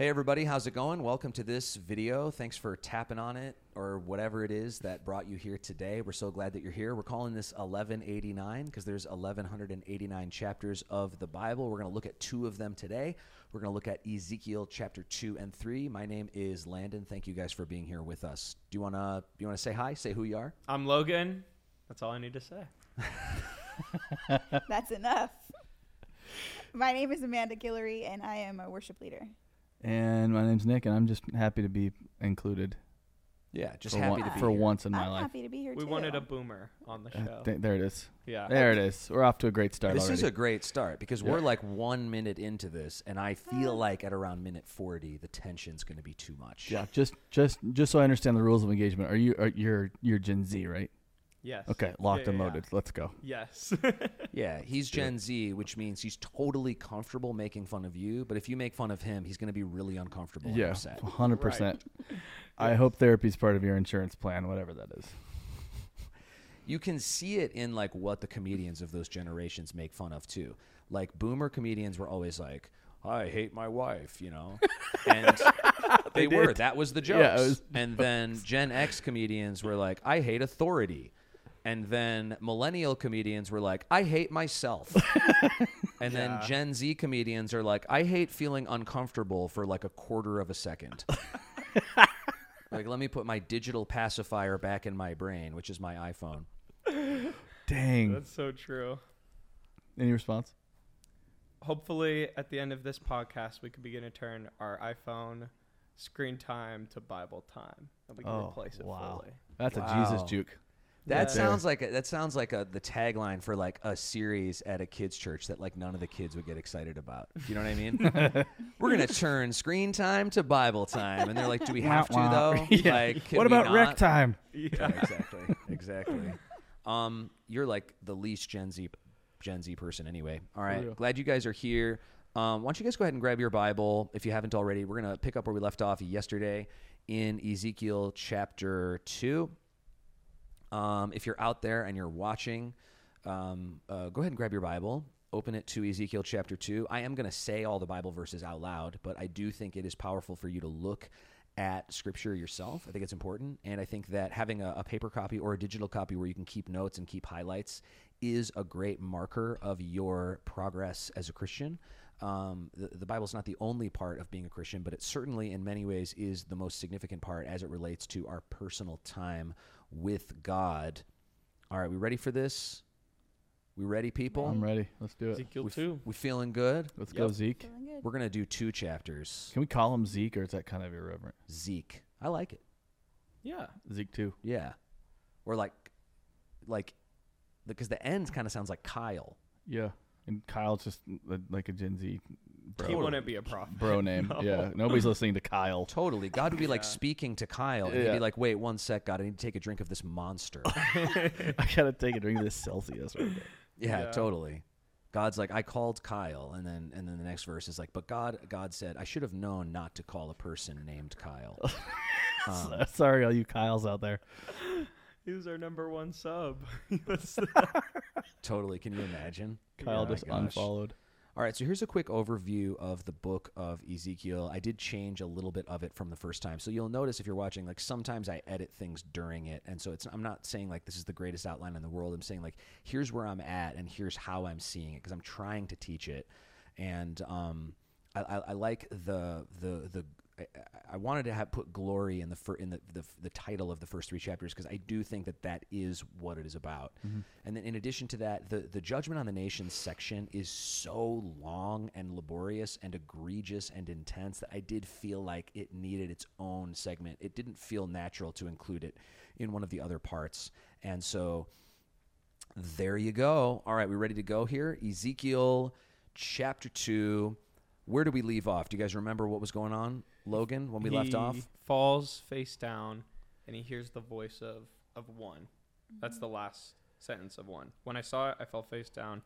Hey everybody, how's it going? Welcome to this video. Thanks for tapping on it or whatever it is that brought you here today. We're so glad that you're here. We're calling this 1189 because there's 1189 chapters of the Bible. We're going to look at two of them today. We're going to look at Ezekiel chapter 2 and 3. My name is Landon. Thank you guys for being here with us. Do you want to you want to say hi? Say who you are? I'm Logan. That's all I need to say. That's enough. My name is Amanda Guillory, and I am a worship leader. And my name's Nick, and I'm just happy to be included Yeah, just for, happy one- to be for here. once in my I'm life. happy to be here We too. wanted a boomer on the Uh, show. th- there it is. yeah. There it is. We're off to a great start This already. is a great start because Yeah. we're like one minute into this, and I feel like at around minute 40, the tension's going to be too much. yeah, just just just so I understand the rules of engagement. Are you are, you're you're Gen Z, right? Yes. Okay, locked Yeah, and yeah, loaded. Let's go. Yes. Yeah, he's Gen Z, which means he's totally comfortable making fun of you. But if you make fun of him, he's going to be really uncomfortable and Yeah, upset. hundred percent. I hope therapy's part of your insurance plan, whatever that is. You can see it in like what the comedians of those generations make fun of too. Like boomer comedians were always like, "I hate my wife," you know, and they, They were. That was the jokes. Yeah, it was and then Gen X comedians were like, "I hate authority," and then millennial comedians were like, "I hate myself." And then Yeah. Gen Z comedians are like, I hate feeling uncomfortable for like a quarter of a second. like, let me put my digital pacifier back in my brain, which is my iPhone. Dang. That's so true. Any response? Hopefully, at the end of this podcast, we could begin to turn our iPhone screen time to Bible time, and we can Oh, replace it wow. fully. That's Wow. a Jesus juke. That sounds like a, that sounds like a, the tagline for like a series at a kids' church that like none of the kids would get excited about. You know what I mean? We're gonna turn screen time to Bible time, and they're like, "Do we have to though? Yeah. Like, can What we about rec not? time? Yeah, exactly, exactly. Um, you're like the least Gen Z, Gen Z person anyway. All right, glad you guys are here. Um, why don't you guys go ahead and grab your Bible if you haven't already? We're gonna pick up where we left off yesterday in Ezekiel chapter two. Um, if you're out there and you're watching, um, uh, go ahead and grab your Bible. Open it to Ezekiel chapter 2. I am going to say all the Bible verses out loud, but I do think it is powerful for you to look at Scripture yourself. I think it's important. And I think that having a, a paper copy or a digital copy where you can keep notes and keep highlights is a great marker of your progress as a Christian. Um, the, the Bible's not the only part of being a Christian, but it certainly, in many ways, is the most significant part as it relates to our personal time with God. All right, we ready for this? We ready, people? I'm ready. Let's do it. Ezekiel We, 2. we feeling good? Let's go, Zeke. Feeling good. We're gonna do two chapters. Can we call him Zeke, or is that kind of irreverent? Zeke, I like it. Yeah. Zeke too. Yeah, or like, like, because the end kind of sounds like Kyle. Yeah. And Kyle's just like a Gen Z bro, He wouldn't be a prophet. bro name. No. Yeah. Nobody's listening to Kyle. Totally, God would be like Yeah. speaking to Kyle, and he'd be like, "Wait, one sec, God, I need to take a drink of this monster." I gotta take a drink of this Celsius. Right. Yeah, Yeah. totally. God's like, I called Kyle, and then and then the next verse is like, but God, God said, I should have known not to call a person named Kyle. Um, Sorry, all you Kyles out there. He was our number one sub. Totally. Can you imagine? Kyle Oh my just gosh. unfollowed. All right, so here's a quick overview of the book of Ezekiel. I did change a little bit of it from the first time. So you'll notice if you're watching, like sometimes I edit things during it. And so it's I'm not saying like this is the greatest outline in the world. I'm saying like here's where I'm at and here's how I'm seeing it because I'm trying to teach it. And um, I, I, I like the the the I, I wanted to have put glory in the fir- in the, the the title of the first three chapters because I do think that that is what it is about. Mm-hmm. And then in addition to that, the the judgment on the nations section is so long and laborious and egregious and intense that I did feel like it needed its own segment. It didn't feel natural to include it in one of the other parts, and so there you go. All right, we ready to go here? Ezekiel chapter 2. Where do we leave off? Do you guys remember what was going on, Logan, when we left off? falls face down, and he hears the voice of of one. That's the last sentence of one. When I saw it, I fell face down,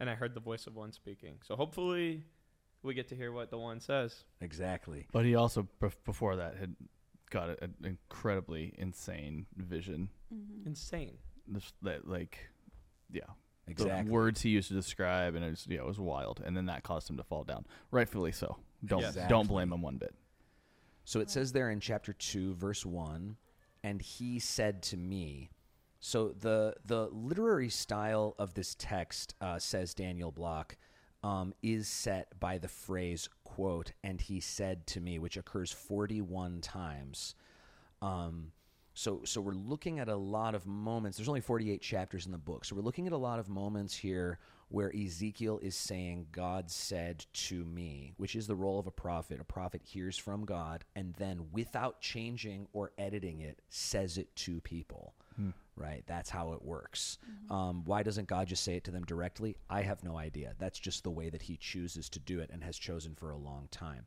and I heard the voice of one speaking. So hopefully, we get to hear what the one says. Exactly. But he also bef- before that had got a- an incredibly insane vision. Mhm. Insane. This, that like, yeah, Exactly. the words he used to describe, and it was yeah, it was wild. And then that caused him to fall down, rightfully so. Don't Exactly. don't blame him one bit. So it says there in chapter 2 verse 1 and he said to me so the the literary style of this text uh, says Daniel Block um, is set by the phrase quote and he said to me which occurs 41 times. Um, so so we're looking at a lot of moments there's only 48 chapters in the book so we're looking at a lot of moments here where Ezekiel is saying, God said to me, which is the role of a prophet. A prophet hears from God and then, without changing or editing it, says it to people. Right? That's how it works. Um, why doesn't God just say it to them directly? I have no idea. That's just the way that He chooses to do it and has chosen for a long time.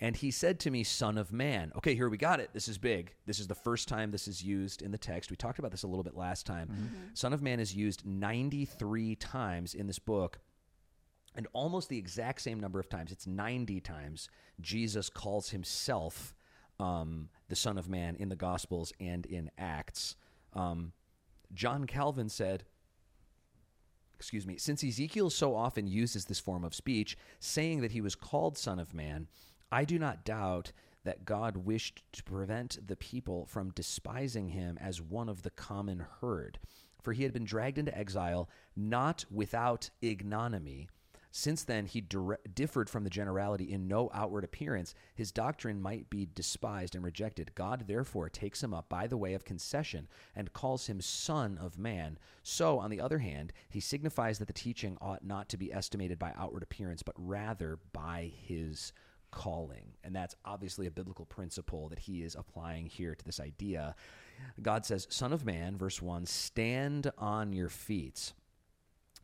And he said to me, Son of man. Okay, here we got it. This is big. This is the first time this is used in the text. We talked about this a little bit last time. Son of man is used 93 times in this book. And almost the exact same number of times, it's 90 times, Jesus calls himself um, the Son of Man in the Gospels and in Acts. Um, John Calvin said, excuse me, since Ezekiel so often uses this form of speech, saying that he was called Son of Man, I do not doubt that God wished to prevent the people from despising him as one of the common herd. For he had been dragged into exile not without ignominy. Since then, he dire- differed from the generality in no outward appearance. His doctrine might be despised and rejected. God, therefore, takes him up by the way of concession and calls him Son of Man. So, on the other hand, he signifies that the teaching ought not to be estimated by outward appearance, but rather by his calling. And that's obviously a biblical principle that he is applying here to this idea. God says, Son of Man, verse 1, stand on your feet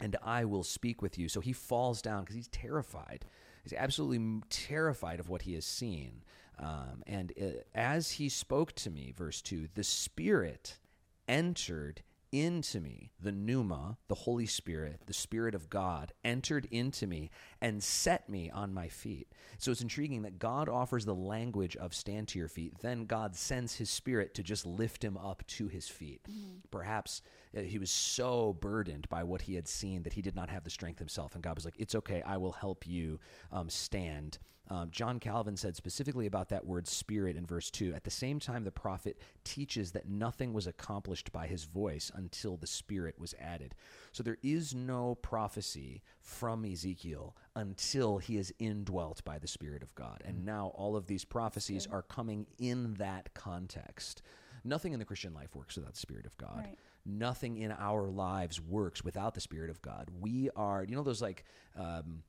and I will speak with you. So he falls down because he's terrified. He's absolutely terrified of what he has seen. Um, and uh, as he spoke to me, verse 2, the Spirit entered into me, the pneuma, the Holy Spirit, the Spirit of God, entered into me and set me on my feet. So it's intriguing that God offers the language of stand to your feet. Then God sends his Spirit to just lift him up to his feet. Perhaps uh, he was so burdened by what he had seen that he did not have the strength himself. And God was like, It's okay, I will help you um, stand. Um, John Calvin said specifically about that word spirit in verse 2 At the same time, the prophet teaches that nothing was accomplished by his voice until the spirit was added. So there is no prophecy from Ezekiel until he is indwelt by the Spirit of God. And now all of these prophecies are coming in that context. Nothing in the Christian life works without the Spirit of God. Right. Nothing in our lives works without the Spirit of God. We are, you know, those like, um,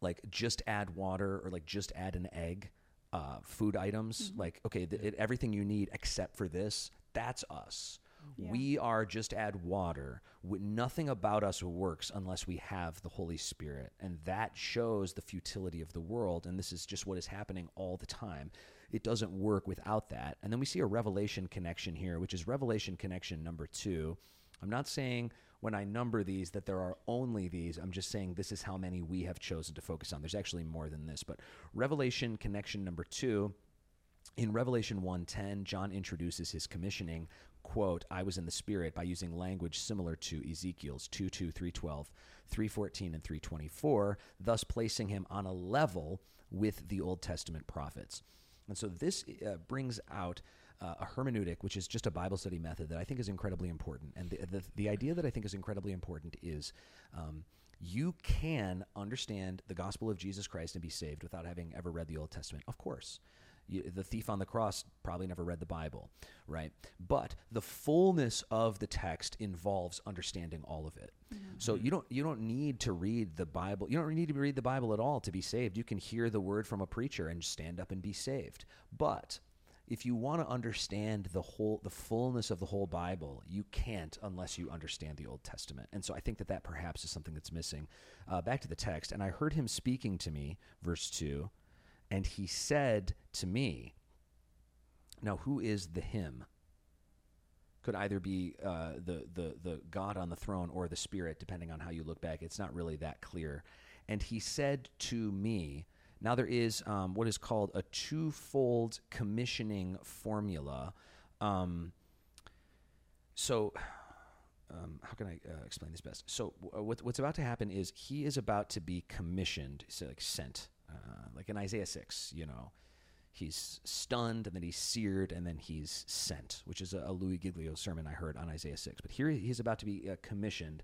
like just add water or like just add an egg uh, food items? Like okay th- it, everything you need except for this that's us. Yeah. we are just add water. W- nothing about us works unless we have the holy spirit and that shows the futility of the world and this is just what is happening all the time it doesn't work without that and then we see a revelation connection here which is revelation connection number two i'm not saying when I number these that there are only these. I'm just saying this is how many we have chosen to focus on. There's actually more than this, but Revelation connection number 2 in Revelation 1:10, John introduces his commissioning, quote, I was in the spirit by using language similar to Ezekiel's 2 2, 312, 314 and 324, thus placing him on a level with the Old Testament prophets. And so this uh, brings out uh, a hermeneutic, which is just a Bible study method that I think is incredibly important. And the, the, the idea that I think is incredibly important is um, you can understand the gospel of Jesus Christ and be saved without having ever read the Old Testament. Of course. The thief on the cross probably never read the Bible, right? But the fullness of the text involves understanding all of it. So you don't you don't need to read the Bible. You don't need to read the Bible at all to be saved. You can hear the word from a preacher and stand up and be saved. But if you want to understand the whole the fullness of the whole bible you can't unless you understand the old testament and so i think that that perhaps is something that's missing uh, back to the text and i heard him speaking to me verse 2 and he said to me now who is the him could either be uh, the, the, the god on the throne or the spirit depending on how you look back it's not really that clear and he said to me now there is um, what is called a twofold commissioning formula. Um, so um, how can I uh, explain this best? So what, what's about to happen is he is about to be commissioned, so like sent, uh, like in Isaiah six. You know, he's stunned and then he's seared and then he's sent, which is a, a Louis Giglio sermon I heard on Isaiah six. But here he's about to be uh, commissioned,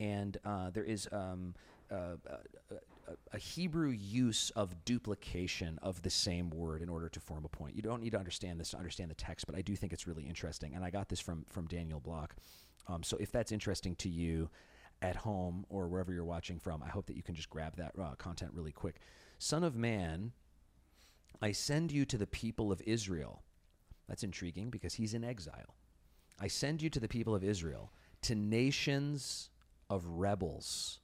and uh, there is. Um, uh, a, a Hebrew use of duplication of the same word in order to form a point. You don't need to understand this to understand the text, but I do think it's really interesting. And I got this from from Daniel Block. Um, so if that's interesting to you at home or wherever you're watching from, I hope that you can just grab that uh, content really quick. Son of man, I send you to the people of Israel. That's intriguing because he's in exile. I send you to the people of Israel, to nations of rebels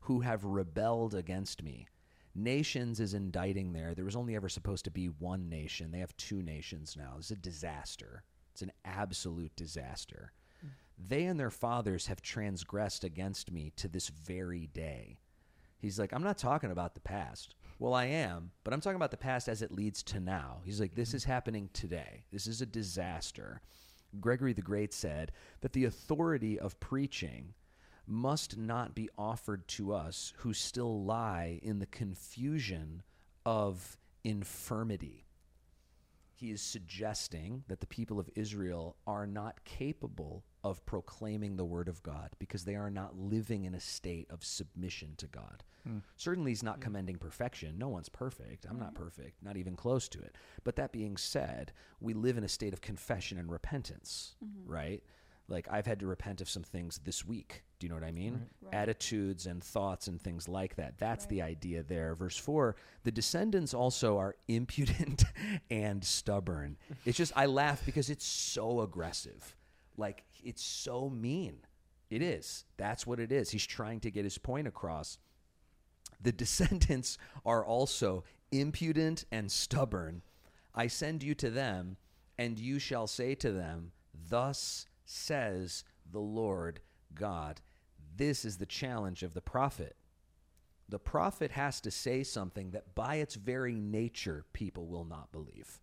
who have rebelled against me. Nations is indicting there. There was only ever supposed to be one nation. They have two nations now. It's a disaster. It's an absolute disaster. They and their fathers have transgressed against me to this very day. He's like, I'm not talking about the past. Well, I am, but I'm talking about the past as it leads to now. He's like, this is happening today. This is a disaster. Gregory the Great said that the authority of preaching must not be offered to us who still lie in the confusion of infirmity. He is suggesting that the people of Israel are not capable of proclaiming the word of God because they are not living in a state of submission to God. Hmm. Certainly, he's not hmm. commending perfection. No one's perfect. I'm not hmm. perfect, not even close to it. But that being said, we live in a state of confession and repentance, mm-hmm. right? Like, I've had to repent of some things this week. Do you know what I mean? Right. Attitudes and thoughts and things like that. That's the idea there. Verse 4 the descendants also are impudent and stubborn. It's just, I laugh because it's so aggressive. Like, it's so mean. It is. That's what it is. He's trying to get his point across. The descendants are also impudent and stubborn. I send you to them, and you shall say to them, Thus says the Lord God. This is the challenge of the prophet. The prophet has to say something that by its very nature people will not believe.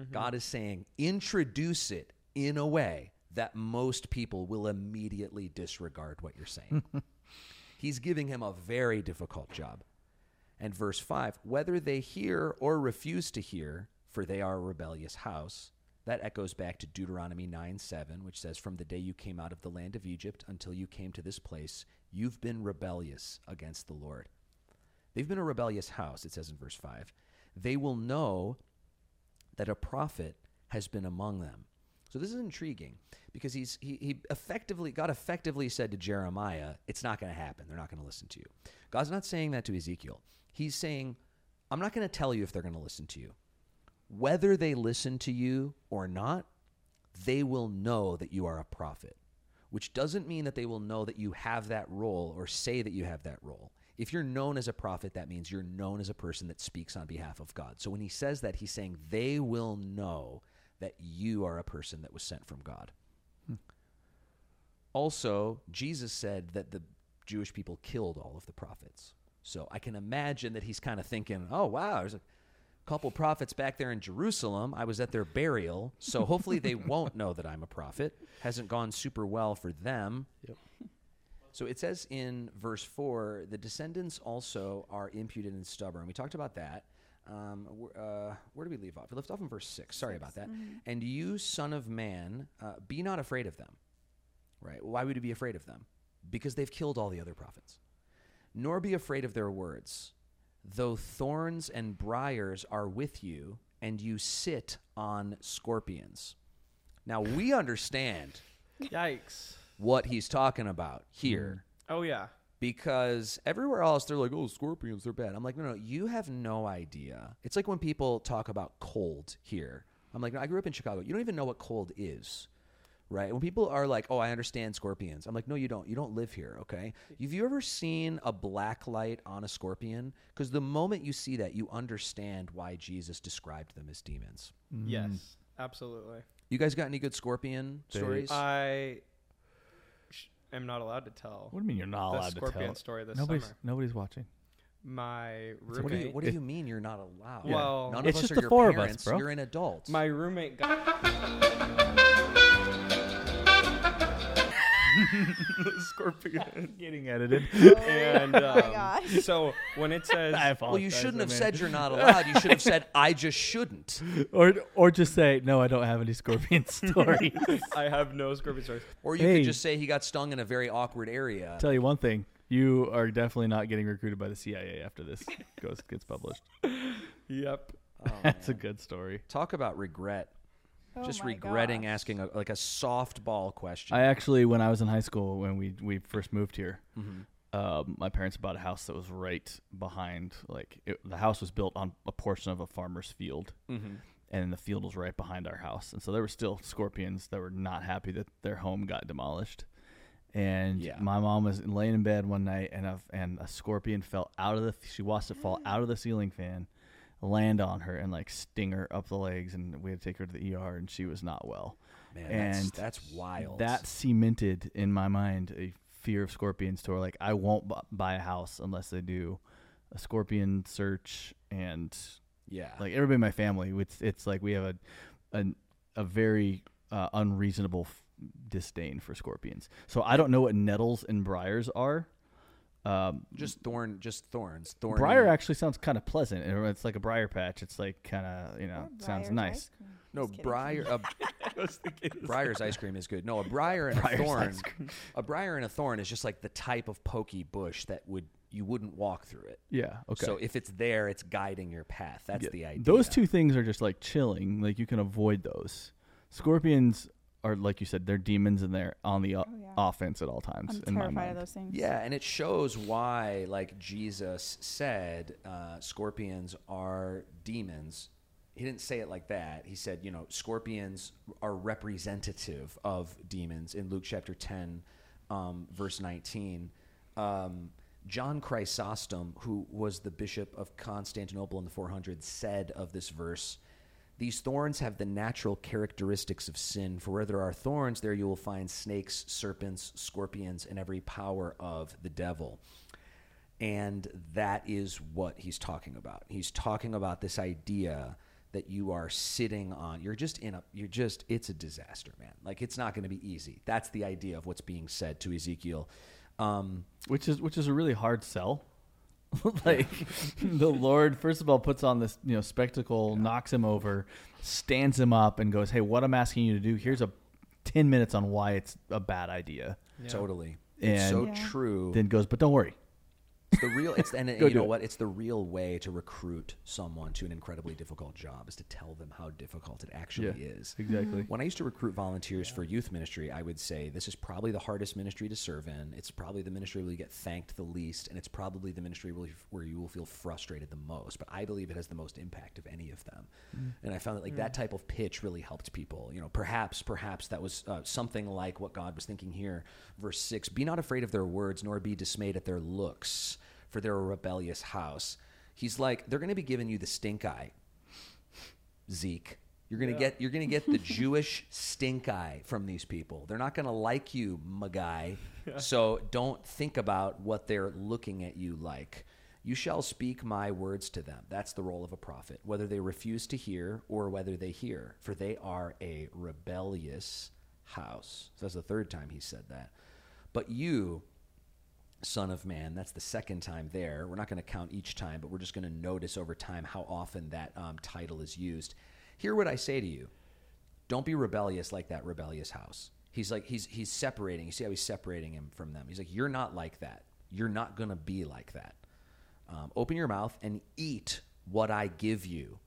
Mm-hmm. God is saying, introduce it in a way that most people will immediately disregard what you're saying. He's giving him a very difficult job. And verse 5 whether they hear or refuse to hear, for they are a rebellious house. That echoes back to Deuteronomy 9 7, which says, From the day you came out of the land of Egypt until you came to this place, you've been rebellious against the Lord. They've been a rebellious house, it says in verse 5. They will know that a prophet has been among them. So this is intriguing because he's he, he effectively God effectively said to Jeremiah, it's not going to happen. They're not going to listen to you. God's not saying that to Ezekiel. He's saying, I'm not going to tell you if they're going to listen to you. Whether they listen to you or not, they will know that you are a prophet, which doesn't mean that they will know that you have that role or say that you have that role. If you're known as a prophet, that means you're known as a person that speaks on behalf of God. So when he says that, he's saying they will know that you are a person that was sent from God. Hmm. Also, Jesus said that the Jewish people killed all of the prophets. So I can imagine that he's kind of thinking, oh, wow, there's a couple prophets back there in Jerusalem. I was at their burial. So hopefully they won't know that I'm a prophet. Hasn't gone super well for them. Yep. So it says in verse 4 the descendants also are impudent and stubborn. We talked about that. Um, uh, where do we leave off? We left off in verse 6. Sorry about that. And you, son of man, uh, be not afraid of them. Right? Why would you be afraid of them? Because they've killed all the other prophets. Nor be afraid of their words, though thorns and briars are with you, and you sit on scorpions. Now we understand Yikes. what he's talking about here mm-hmm. Oh yeah. because everywhere else they're like, oh, scorpions, they're bad. I'm like, no, no, you have no idea. It's like when people talk about cold here. I'm like, no, I grew up in Chicago. You don't even know what cold is, right? When people are like, oh, I understand scorpions. I'm like, no, you don't. You don't live here, okay? Have you ever seen a black light on a scorpion? Because the moment you see that, you understand why Jesus described them as demons. Mm. Yes. Absolutely. You guys got any good scorpion They- stories? I sh- am not allowed to tell What do you mean you're not the allowed to tell? scorpion story this nobody's summer. nobody's watching. My what do, you, roommate, what do you mean you're not allowed? Well- none It's of us just are the your four of us, bro. You're an adult. my roommate got scorpion. Getting edited. And oh my um, gosh. so when it says I Well, you apologize, shouldn't have man. said you're not allowed. You should have said I just shouldn't. or or just say no. I don't have any scorpion stories. I have no scorpion stories. Or you Hey. could just say he got stung in a very awkward area. Tell you one thing. You are definitely not getting recruited by the CIA after this goes gets published. Yep. Oh, That's a good story. Talk about regret. Oh just regretting gosh. asking a, like a softball question. I actually, when I was in high school, when we we first moved here, Mhm. um, my parents bought a house that was right behind. Like it, the house was built on a portion of a farmer's field, Mhm. and the field was right behind our house. And so there were still scorpions that were not happy that their home got demolished. And Yeah. my mom was laying in bed one night, and a and a scorpion fell out of the. She watched it fall out of the ceiling fan, land on her, and like sting her up the legs. And we had to take her to the ER, and she was not well. Man, that's, And that's wild. That cemented in my mind a fear of scorpions to where like I won't bu- buy a house unless they do a scorpion search and yeah. like everybody in my family it's it's like we have a a, a very uh, unreasonable disdain for scorpions. So I don't know what nettles and briars are. Um, just thorn, just thorns. Thorny. briar actually sounds kind of pleasant. It's like a briar patch. It's like kind of you know Or sounds nice. No, briar. A, I was thinking the Breyers ice cream is good. No, a briar and a thorn. A briar and a thorn is just like the type of pokey bush that would you wouldn't walk through it. Yeah. Okay. So if it's there, it's guiding your path. That's Yeah, the idea. Those two things are just like chilling. Like you can avoid those. Scorpions are like you said, they're demons and they're on the o- Oh, yeah. offense at all times. I'm in my terrified mind. of those things. Yeah, and it shows why, like Jesus said, uh, scorpions are demons. He didn't say it like that. He said, you know, scorpions are representative of demons in Luke chapter 10, um, verse 19. Um, John Chrysostom, who was the bishop of Constantinople in the 400s, said of this verse, these thorns have the natural characteristics of sin, for where there are thorns, there you will find snakes, serpents, scorpions, and every power of the devil. And that is what he's talking about. He's talking about this idea that you are sitting on. You're just in a, you're just, it's a disaster, man. Like, it's not going to be easy. That's the idea of what's being said to Ezekiel. Um, which is which is a really hard sell. like the Lord, first of all, puts on this you know spectacle, knocks him over, stands him up, and goes, "Hey, what I'm asking you to do? Here's a ten minutes on why it's a bad idea." Yeah. Totally. It's And- so Yeah. true. Then goes, "But don't worry, It's the real. It's and you know it. what? It's the real way to recruit someone to an incredibly difficult job is to tell them how difficult it actually Yeah. is. exactly." When I used to recruit volunteers for youth ministry, I would say this is probably the hardest ministry to serve in. It's probably the ministry where you get thanked the least, and it's probably the ministry where you, will feel frustrated the most. But I believe it has the most impact of any of them. And I found that like that type of pitch really helped people. You know, perhaps perhaps that was uh, something like what God was thinking here. Verse six: Be not afraid of their words, nor be dismayed at their looks, for they're a rebellious house. He's like they're going to be giving you the stink eye. Zeke. You're gonna Yeah. get you're gonna get the Jewish stink eye from these people. They're not gonna like you, my guy. So don't think about what they're looking at you like. You shall speak my words to them. That's the role of a prophet, whether they refuse to hear or whether they hear, for they are a rebellious house. So that's the third time he said that. But you, Son of Man. That's the second time there. We're not going to count each time, but we're just going to notice over time how often that um, title is used. Hear what I say to you. Don't be rebellious like that rebellious house. He's like he's he's separating. You see how he's separating him from them. He's like you're not like that. You're not going to be like that. Um, open your mouth and eat what I give you.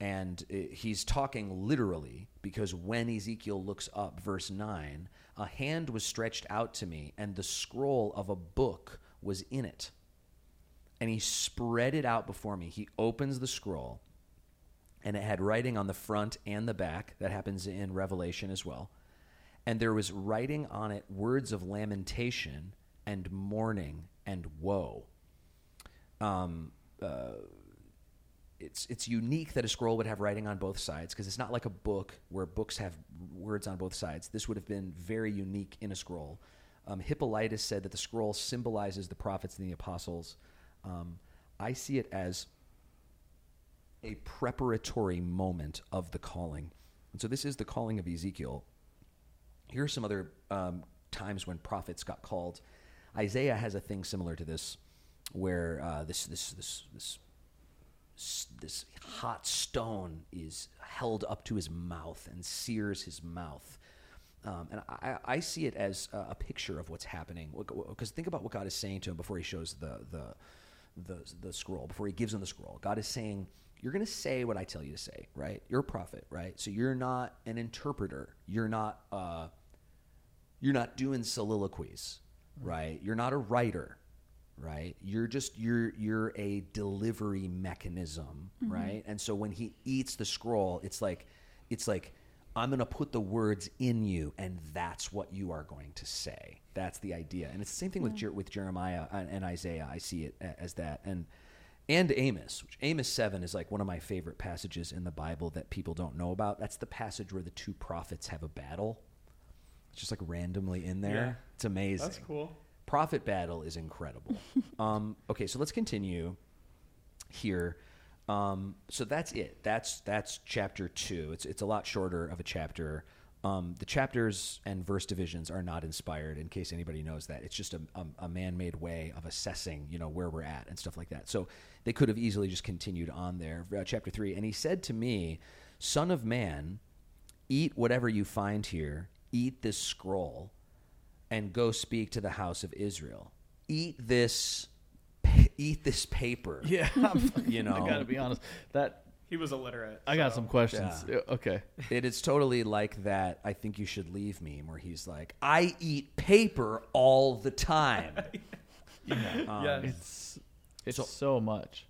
And uh, he's talking literally because when Ezekiel looks up, verse 9, a hand was stretched out to me, and the scroll of a book was in it. And he spread it out before me. He opens the scroll, and it had writing on the front and the back. That happens in Revelation as well. And there was writing on it words of lamentation and mourning and woe. Um, uh, it's it's unique that a scroll would have writing on both sides because it's not like a book where books have words on both sides. This would have been very unique in a scroll. Um, Hippolytus said that the scroll symbolizes the prophets and the apostles. Um, I see it as a preparatory moment of the calling, and so this is the calling of Ezekiel. Here are some other um, times when prophets got called. Isaiah has a thing similar to this, where uh, this this this this this hot stone is held up to his mouth and sears his mouth. Um, and I, I see it as a, picture of what's happening. Because think about what God is saying to him before he shows the, the, the, the scroll, before he gives him the scroll. God is saying, You're going to say what I tell you to say, right? You're a prophet, right? So you're not an interpreter. You're not, uh, you're not doing soliloquies, right? You're not a writer, right? You're just you're you're a delivery mechanism, mm-hmm. right? And so when he eats the scroll, it's like it's like I'm going to put the words in you and that's what you are going to say. That's the idea. And it's the same thing with Jer- with Jeremiah and, and Isaiah. I see it uh, as that. And and Amos, which Amos 7 is like one of my favorite passages in the Bible that people don't know about. That's the passage where the two prophets have a battle. It's just like randomly in there. Yeah. It's amazing. That's cool. Prophet battle is incredible. um, okay, so let's continue here. Um, so that's it. That's that's chapter two. It's it's a lot shorter of a chapter. Um, the chapters and verse divisions are not inspired. In case anybody knows that, it's just a, a, a man-made way of assessing, you know, where we're at and stuff like that. So they could have easily just continued on there. Uh, chapter three, and he said to me, "Son of man, eat whatever you find here. Eat this scroll." And go speak to the house of Israel. Eat this, eat this paper. Yeah, You know. I gotta be honest. That He was illiterate. I got some questions. Yeah. Yeah, Okay, It is totally like that. I think you should leave meme where he's like, "I eat paper all the time." Um, Yes. it's it's So- so, much.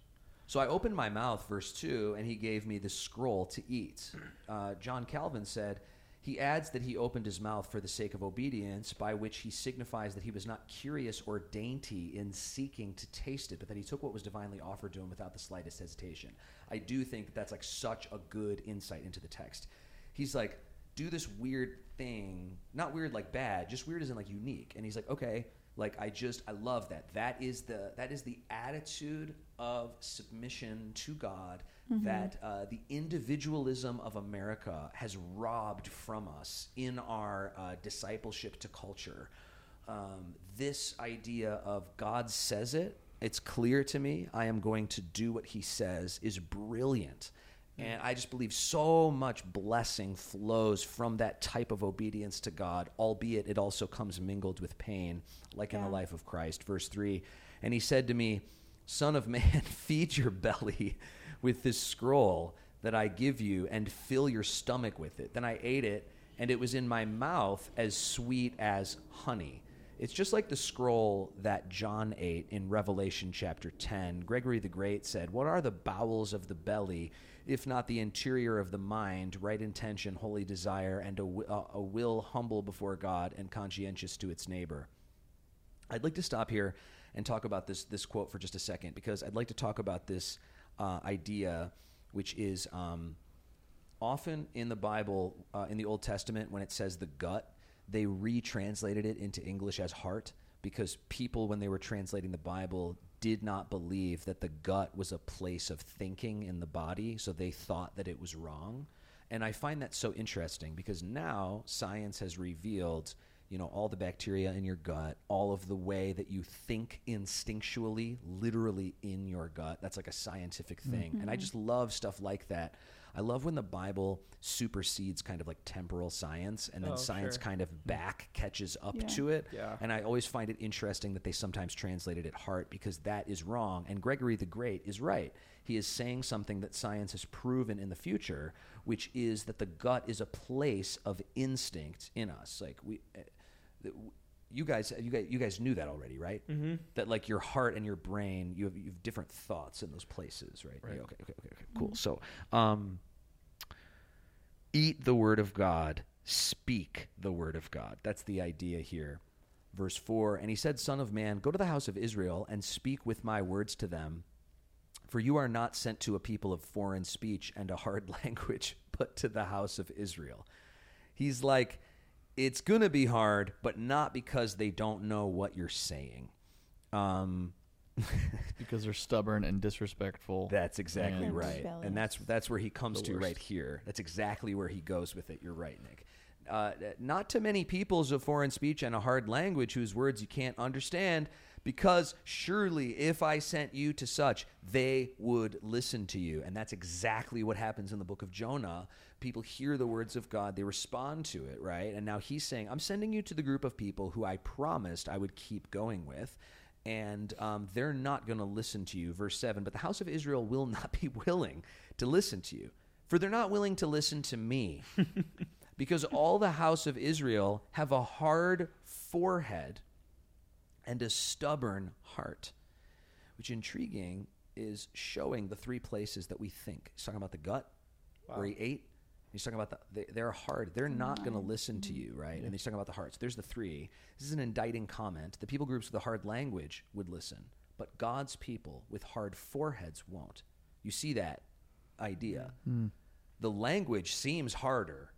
So I opened my mouth, verse 2, and he gave me the scroll to eat. Uh, John Calvin said, He adds that he opened his mouth for the sake of obedience, by which he signifies that he was not curious or dainty in seeking to taste it, but that he took what was divinely offered to him without the slightest hesitation. I do think that that's like such a good insight into the text. He's like, do this weird thing, not weird like bad, just weird isn't like unique. And he's like, okay, like I just I love that. That is the that is the attitude of submission to God that uh, the individualism of America has robbed from us in our uh, discipleship to culture. Um, this idea of God says it, it's clear to me. I am going to do what He says is brilliant. And I just believe so much blessing flows from that type of obedience to God, albeit it also comes mingled with pain, like in the life of Christ. Verse 3 And he said to me, Son of man, feed your belly with this scroll that I give you and fill your stomach with it. Then I ate it, and it was in my mouth as sweet as honey. It's just like the scroll that John ate in Revelation chapter 10. Gregory the Great said, What are the bowels of the belly, if not the interior of the mind, right intention, holy desire, and a, will humble before God and conscientious to its neighbor? I'd like to stop here and talk about this this quote for just a second because I'd like to talk about this uh, idea, which is um, often in the Bible, uh, in the Old Testament, when it says the gut, they retranslated it into English as heart because people, when they were translating the Bible, did not believe that the gut was a place of thinking in the body, so they thought that it was wrong. And I find that so interesting because now science has revealed, you know, all the bacteria in your gut, all of the way that you think instinctually, literally in your gut. That's like a scientific thing. And I mm-hmm. just love stuff like that. I love when the Bible supersedes kind of like temporal science and then Oh, science sure. kind of back catches up Yeah. to it. Yeah. And I always find it interesting that they sometimes translate it at heart because that is wrong. And Gregory the Great is right. He is saying something that science has proven in the future, which is that the gut is a place of instinct in us. Like we, th- you guys, you guys, you guys knew that already, right? Mm-hmm. That like your heart and your brain, you have, you have different thoughts in those places, right? Right. Yeah, okay, okay, okay, okay, cool. So, um, eat the word of God, speak the word of God. That's the idea here. Verse 4 And he said, Son of man, go to the house of Israel and speak with my words to them. For you are not sent to a people of foreign speech and a hard language, but to the house of Israel. He's like, it's going to be hard, but not because they don't know what you're saying. Um, because they're stubborn and disrespectful. that's exactly And right, rebellious. and that's that's where he comes The to worst. right here. That's exactly where he goes with it. You're right, Nick. uh, not to many peoples of foreign speech and a hard language whose words you can't understand, because surely if I sent you to such, they would listen to you. And that's exactly what happens in the book of Jonah. People hear the words of God, they respond to it, right? And now he's saying, I'm sending you to the group of people who I promised I would keep going with. And um, they're not going to listen to you. Verse 7 But the house of Israel will not be willing to listen to you, for they're not willing to listen to me because all the house of Israel have a hard forehead and a stubborn heart, which intriguing is showing the three places that we think. He's talking about the gut, where he ate. He's talking about the, they, they're hard. They're not going to listen to you, right? And he's talking about the hearts. There's the three. This is an indicting comment. The people groups with a hard language would listen, but God's people with hard foreheads won't. You see that idea. Hmm. The language seems harder,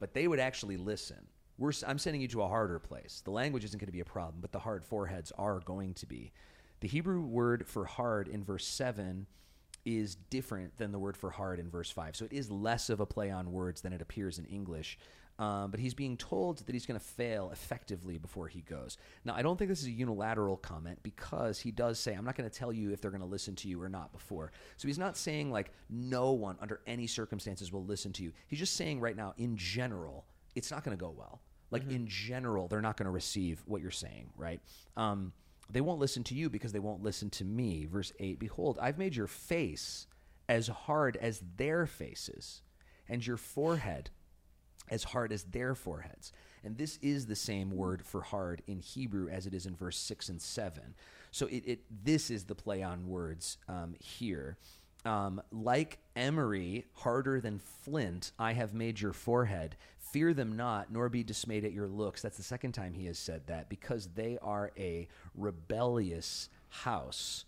but they would actually listen. We're, I'm sending you to a harder place. The language isn't going to be a problem, but the hard foreheads are going to be. The Hebrew word for hard in verse 7 is different than the word for hard in verse 5. So it is less of a play on words than it appears in English. Um, but he's being told that he's going to fail effectively before he goes. Now, I don't think this is a unilateral comment because he does say, I'm not going to tell you if they're going to listen to you or not before. So he's not saying, like, no one under any circumstances will listen to you. He's just saying right now, in general, it's not going to go well. Like, in general, they're not going to receive what you're saying, right? Um, they won't listen to you because they won't listen to me. Verse 8 Behold, I've made your face as hard as their faces, and your forehead as hard as their foreheads. And this is the same word for hard in Hebrew as it is in verse 6 and 7. So it, it this is the play on words um, here. Um, like emery, harder than flint, I have made your forehead. Fear them not, nor be dismayed at your looks. That's the second time he has said that, because they are a rebellious house.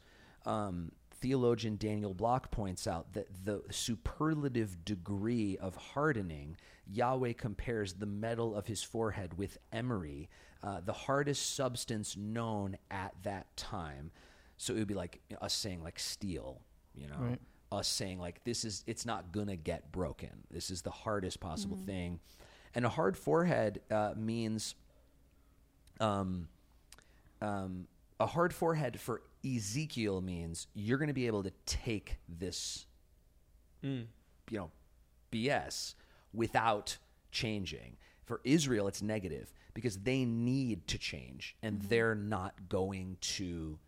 Um, theologian Daniel Block points out that the superlative degree of hardening, Yahweh compares the metal of his forehead with emery, uh, the hardest substance known at that time. So it would be like us saying like steel, you know, Right. us saying like this is it's not gonna get broken. This is the hardest possible thing, and a hard forehead uh, means um, um, a hard forehead for Ezekiel means you're going to be able to take this, Mm. you know, BS without changing. For Israel, it's negative because they need to change and they're not going to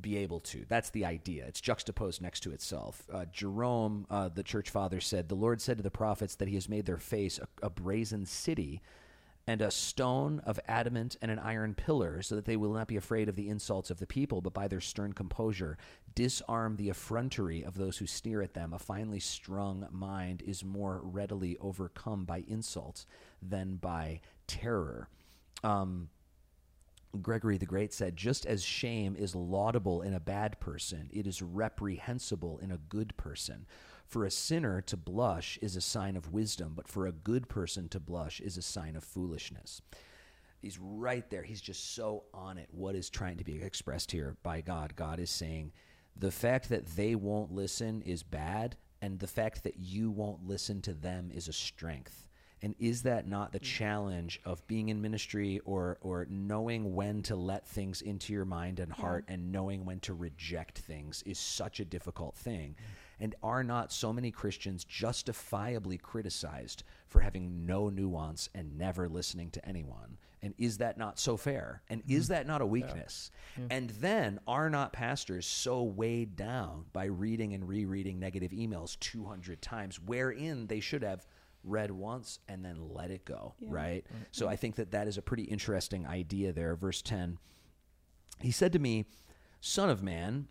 be able to. That's the idea. It's juxtaposed next to itself. Uh, Jerome, uh, the church father, said, The Lord said to the prophets that he has made their face a, a brazen city and a stone of adamant and an iron pillar, so that they will not be afraid of the insults of the people, but by their stern composure disarm the effrontery of those who sneer at them. A finely strung mind is more readily overcome by insults than by terror. Um, Gregory the Great said, just as shame is laudable in a bad person, it is reprehensible in a good person. For a sinner to blush is a sign of wisdom, but for a good person to blush is a sign of foolishness. He's right there. He's just so on it. What is trying to be expressed here by God? God is saying the fact that they won't listen is bad, and the fact that you won't listen to them is a strength. And is that not the mm. challenge of being in ministry or or knowing when to let things into your mind and heart and knowing when to reject things is such a difficult thing. Mm. And are not so many Christians justifiably criticized for having no nuance and never listening to anyone? And is that not so fair? And is mm-hmm. that not a weakness? And then are not pastors so weighed down by reading and rereading negative emails 200 times, wherein they should have read once and then let it go, Yeah. right? So I think that that is a pretty interesting idea there. Verse 10 He said to me, Son of man,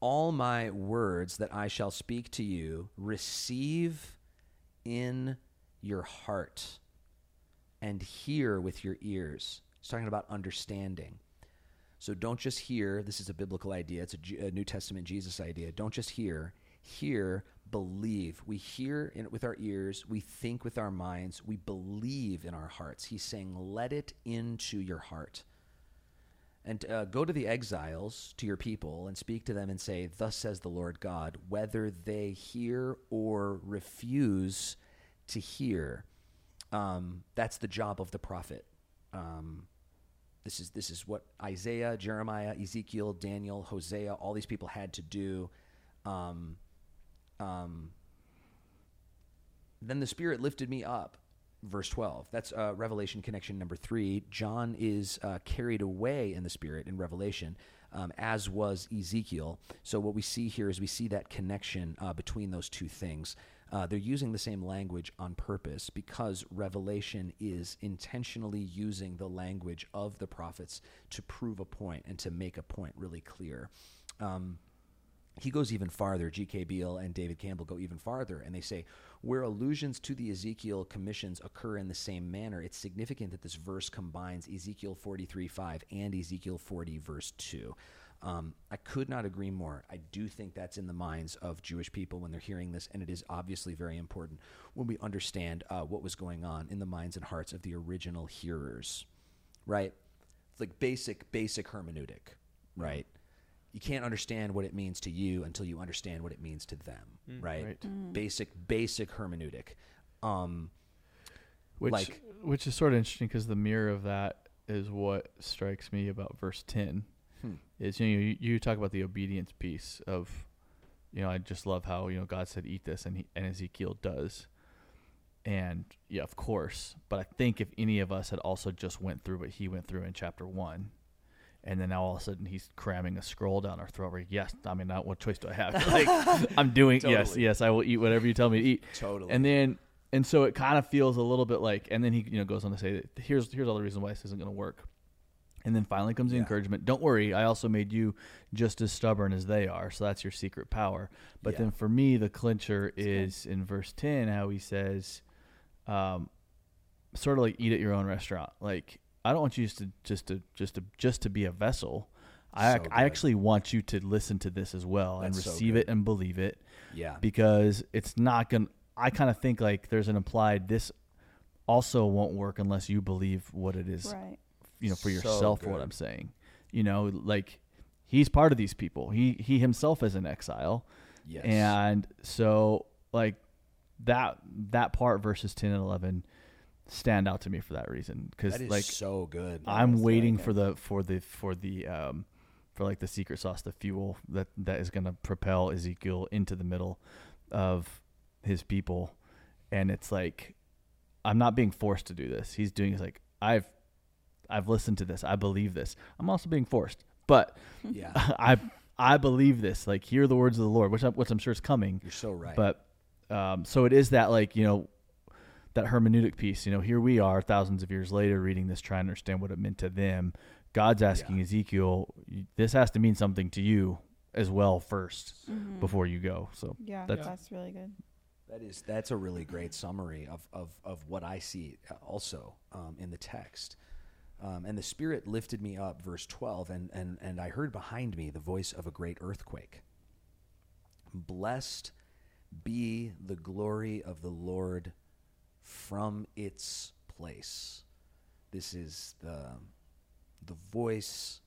all my words that I shall speak to you, receive in your heart and hear with your ears. He's talking about understanding. So don't just hear. This is a biblical idea. It's a, Ju- a New Testament Jesus idea. Don't just hear. Hear, believe. We hear in, with our ears. We think with our minds. We believe in our hearts. He's saying, let it into your heart. And uh, go to the exiles, to your people, and speak to them and say, Thus says the Lord God, whether they hear or refuse to hear. Um, that's the job of the prophet. Um, this is this is what Isaiah, Jeremiah, Ezekiel, Daniel, Hosea, all these people had to do. Um, um, then the Spirit lifted me up. Verse 12. That's uh, Revelation connection number three. John is uh, carried away in the Spirit in Revelation, um, as was Ezekiel. So, what we see here is we see that connection uh, between those two things. Uh, they're using the same language on purpose because Revelation is intentionally using the language of the prophets to prove a point and to make a point really clear. Um, he goes even farther. G.K. Beale and David Campbell go even farther, and they say, where allusions to the Ezekiel commissions occur in the same manner, it's significant that this verse combines Ezekiel 43 5 and Ezekiel 40, verse 2. Um, I could not agree more. I do think that's in the minds of Jewish people when they're hearing this, and it is obviously very important when we understand uh, what was going on in the minds and hearts of the original hearers, right? It's like basic, basic hermeneutic, right? You can't understand what it means to you until you understand what it means to them, right? right. Basic, basic hermeneutic. Um, Which Like- which is sort of interesting because the mirror of that is what strikes me about verse ten. Hmm. Is you know you, you talk about the obedience piece of, you know I just love how you know God said eat this and he, and Ezekiel does, and yeah of course. But I think if any of us had also just went through what he went through in chapter one. And then now all of a sudden he's cramming a scroll down our throat. Where yes, I mean, not what choice do I have? Like I'm doing yes, Totally. yes, I will eat whatever you tell me to eat. totally. And then and so it kind of feels a little bit like and then he you know goes on to say that here's here's all the reasons why this isn't going to work. And then finally comes the Yeah. encouragement. Don't worry, I also made you just as stubborn as they are. So that's your secret power. But Yeah. then for me, the clincher is in verse 10, how he says, um, sort of like eat at your own restaurant. Like, I don't want you just to, just to, just to, just to be a vessel. I, So I actually want you to listen to this as well and That's so receive good. it and believe it yeah. because it's not going to I kind of think like there's an implied this also won't work unless you believe what it is, Right. you know, for So yourself what. I'm saying. You know, like he's part of these people. He he himself is an exile. yes. And so like that that part verses 10 and 11 stand out to me for that reason cuz like so good. I'm is waiting good. for the for the for the um for like the secret sauce, the fuel that that is going to propel Ezekiel into the middle of his people, and it's like I'm not being forced to do this. He's doing it's like I've I've listened to this. I believe this. I'm also being forced, but yeah. I I believe this. Like hear the words of the Lord, which I, which I'm sure is coming. You're so right. But um, so it is that like you know that hermeneutic piece. You know, here we are thousands of years later reading this, trying to understand what it meant to them. God's asking Yeah. Ezekiel, this has to mean something to you as well 1st Mhm. before you go. So Yeah, That's- that's, really good. That is that's a really great summary of of, of what I see uh, also um, in the text. Um, and the Spirit lifted me up, verse twelve, and, and and I heard behind me the voice of a great earthquake. Blessed be the glory of the Lord from its place. This is the the voice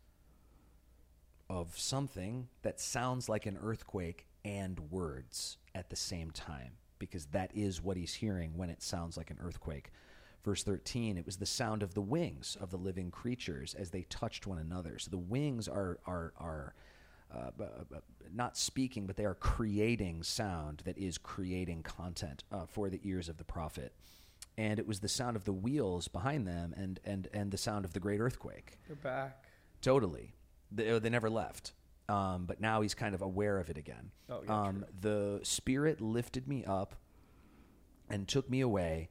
of something that sounds like an earthquake and words at the same time, because that is what he's hearing when it sounds like an earthquake. Verse 13, it was the sound of the wings of the living creatures as they touched one another. So the wings are, are, are uh, b- not speaking, but they are creating sound that is creating content uh, for the ears of the prophet. And it was the sound of the wheels behind them and, and, and the sound of the great earthquake. They're back. Totally. They, uh, they never left. Um, but now he's kind of aware of it again. Oh, yeah, um, the Spirit lifted me up and took me away,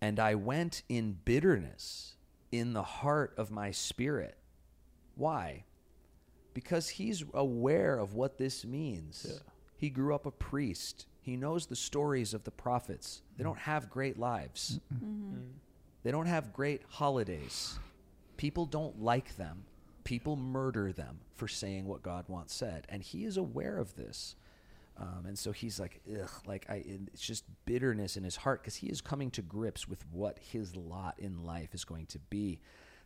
and I went in bitterness in the heart of my spirit. Why? Because he's aware of what this means. He grew up a priest. He knows the stories of the prophets. They don't have great lives. They don't have great holidays. People don't like them. People murder them for saying what God wants said. And he is aware of this. Um, and so he's like, ugh, like I, it's just bitterness in his heart because he is coming to grips with what his lot in life is going to be.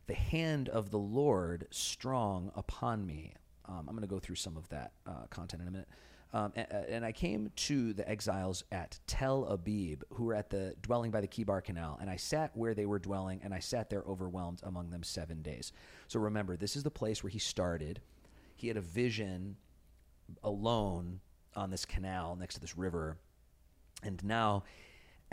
The hand of the Lord strong upon me. Um, I'm going to go through some of that uh, content in a minute. Um, and, and I came to the exiles at Tel Abib, who were at the dwelling by the Chebar Canal, and I sat where they were dwelling, and I sat there overwhelmed among them seven days. So remember, this is the place where he started. He had a vision alone on this canal next to this river, and now,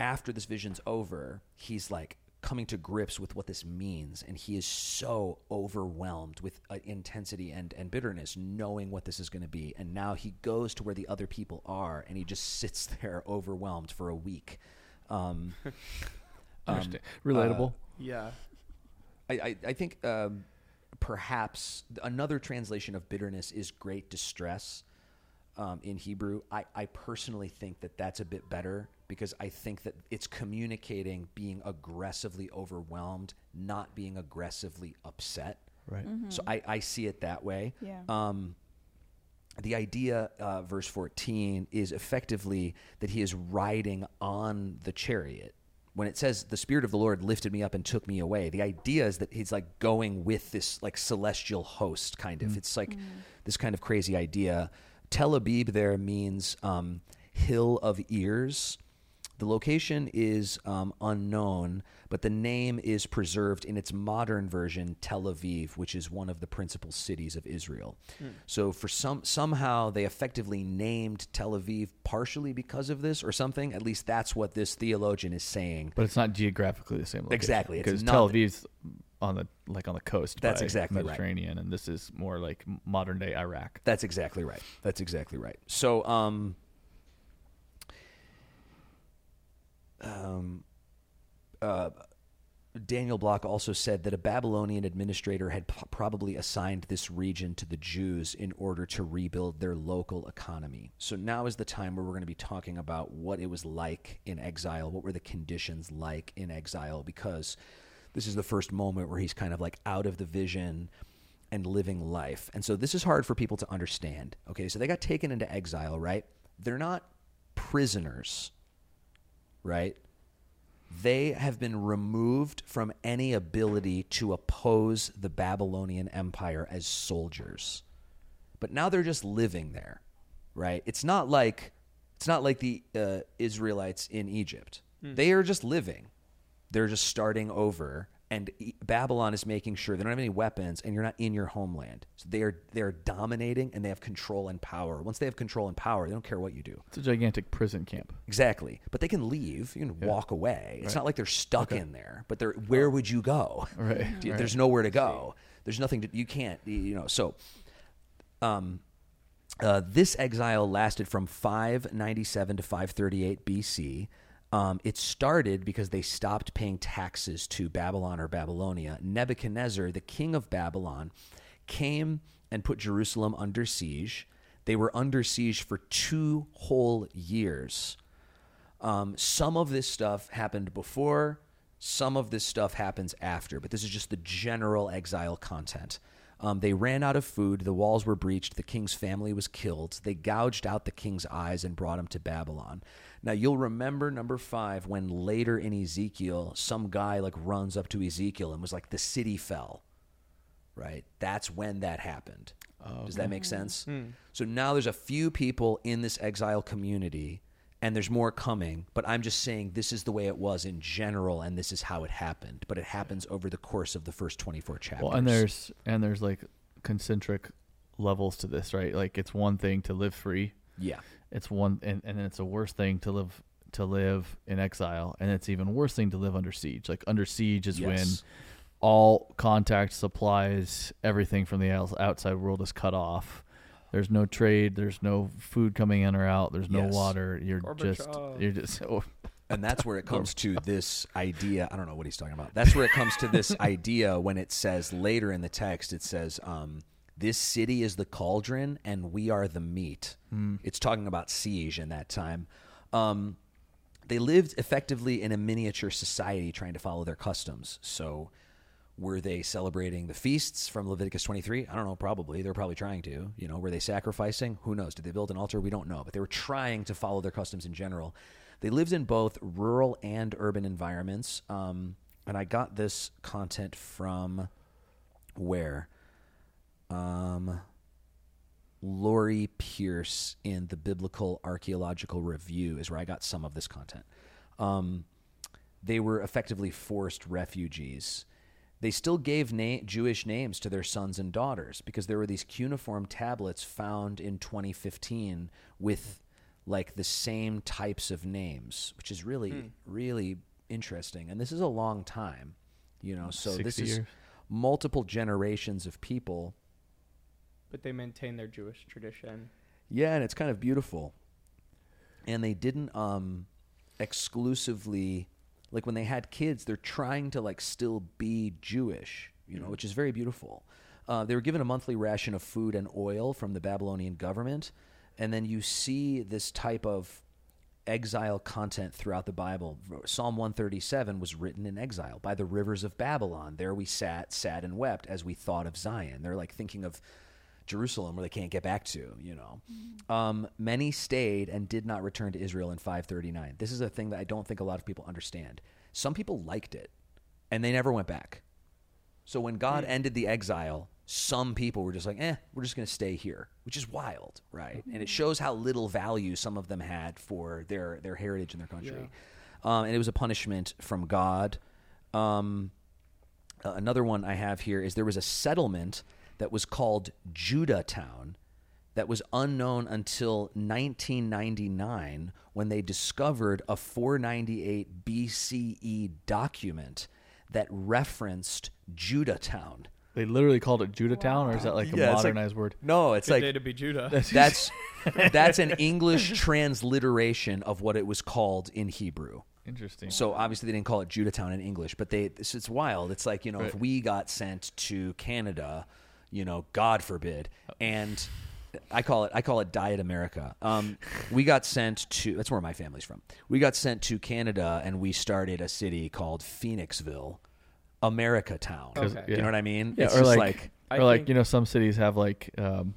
after this vision's over, he's like coming to grips with what this means and he is so overwhelmed with uh, intensity and, and bitterness knowing what this is going to be and now he goes to where the other people are and he just sits there overwhelmed for a week um, um, Understand- Relatable. Yeah. I, I, I think um, perhaps another translation of bitterness is great distress um, in Hebrew. I, I personally think that that's a bit better because I think that it's communicating being aggressively overwhelmed, not being aggressively upset. right. So I, I see it that way. Yeah. Um, the idea, uh, verse 14, is effectively that he is riding on the chariot. When it says the Spirit of the Lord lifted me up and took me away, the idea is that he's like going with this like celestial host, kind of. It's like this kind of crazy idea. Tel Abib there means um, hill of ears. The location is um, unknown, but the name is preserved in its modern version, Tel Aviv, which is one of the principal cities of Israel. So, for some somehow they effectively named Tel Aviv partially because of this, or something. At least that's what this theologian is saying. But it's not geographically the same location. Exactly, Because not Tel the- Aviv's on the like on the coast. That's exactly right. Mediterranean, and this is more like modern day Iraq. That's exactly right. That's exactly right. So, um, um, uh, Daniel Block also said that a Babylonian administrator had p- probably assigned this region to the Jews in order to rebuild their local economy. So now is the time where we're going to be talking about what it was like in exile. What were the conditions like in exile? Because this is the first moment where he's kind of like out of the vision and living life. And so this is hard for people to understand. Okay, so they got taken into exile, right? They're not prisoners, right? They have been removed from any ability to oppose the Babylonian Empire as soldiers. But now they're just living there, right? It's not like it's not like the uh, Israelites in Egypt. They are just living. They're just starting over, and Babylon is making sure they don't have any weapons, and you're not in your homeland. So they are they are dominating, and they have control and power. Once they have control and power, they don't care what you do. It's a gigantic prison camp. Exactly. But they can leave. You can walk away. It's Right. not like they're stuck in there. But they're where would you go? Right. There's nowhere to go. There's nothing to you can't you know. So, um, uh, this exile lasted from 597 to 538 BC. Um, it started because they stopped paying taxes to Babylon or Babylonia. Nebuchadnezzar, the king of Babylon, came and put Jerusalem under siege. They were under siege for two whole years. Um, some of this stuff happened before, some of this stuff happens after, but this is just the general exile content. Um, they ran out of food, the walls were breached, the king's family was killed. They gouged out the king's eyes and brought him to Babylon. Now, you'll remember number five when later in Ezekiel, some guy like runs up to Ezekiel and was like, The city fell right? That's when that happened. Does that make sense? Hmm. Hmm. So now there's a few people in this exile community, and there's more coming, but I'm just saying this is the way it was in general, and this is how it happened. But it happens over the course of the first 24 chapters. Well, and there's and there's like concentric levels to this, right? Like it's one thing to live free. Yeah, It's one and, and then it's a worse thing to live to live in exile, and it's even worse thing to live under siege. Like under siege is when all contact supplies, everything from the outside world is cut off. There's no trade. There's no food coming in or out. There's no Yes. water. You're just you're just oh, and that's where it comes to this idea. I don't know what he's talking about. That's where it comes to this idea when it says later in the text, it says, um, "This city is the cauldron, and we are the meat." It's talking about siege in that time. Um, they lived effectively in a miniature society, trying to follow their customs. So, were they celebrating the feasts from Leviticus 23? I don't know, probably. They're probably trying to. You know, were they sacrificing? Who knows? Did they build an altar? We don't know. But they were trying to follow their customs in general. They lived in both rural and urban environments. Um, and I got this content from where? Um, Laurie Pearce in the Biblical Archaeological Review is where I got some of this content. Um, they were effectively forced refugees. They still gave na- Jewish names to their sons and daughters because there were these cuneiform tablets found in 2015 with like the same types of names, which is really, really interesting. And this is a long time, you know. So this 60 is multiple generations of people. But they maintain their Jewish tradition. Yeah, and it's kind of beautiful. And they didn't um exclusively like when they had kids, they're trying to like still be Jewish, you know, which is very beautiful. Uh, they were given a monthly ration of food and oil from the Babylonian government, and then you see this type of exile content throughout the Bible. Psalm 137 was written in exile by the rivers of Babylon. There we sat, sad and wept as we thought of Zion. They're like thinking of Jerusalem where they can't get back to, you know. Um, many stayed and did not return to Israel in 539. This is a thing that I don't think a lot of people understand. Some people liked it and they never went back. So when God ended the exile, some people were just like, eh, we're just going to stay here, which is wild, right? And it shows how little value some of them had for their, their heritage and their country. Um, and it was a punishment from God. Um, uh, another one I have here is there was a settlement that was called Judah Town that was unknown until 1999 when they discovered a 498 BCE E document that referenced Judah Town. They literally called it Judah Town, or is that like a Yeah, it's like- modernized word? No, it's Good like day to be Judah. that's that's an English transliteration of what it was called in Hebrew. Interesting. So obviously they didn't call it Judahtown in English, but they it's, it's wild. It's like you know if Right. we got sent to Canada, you know, God forbid, and I call it I call it Diet America. Um, we got sent to that's where my family's from. We got sent to Canada and we started a city called Phoenixville, America Town. Okay. You know what I mean? yeah, it's or just like, like or like you know, some cities have like, um,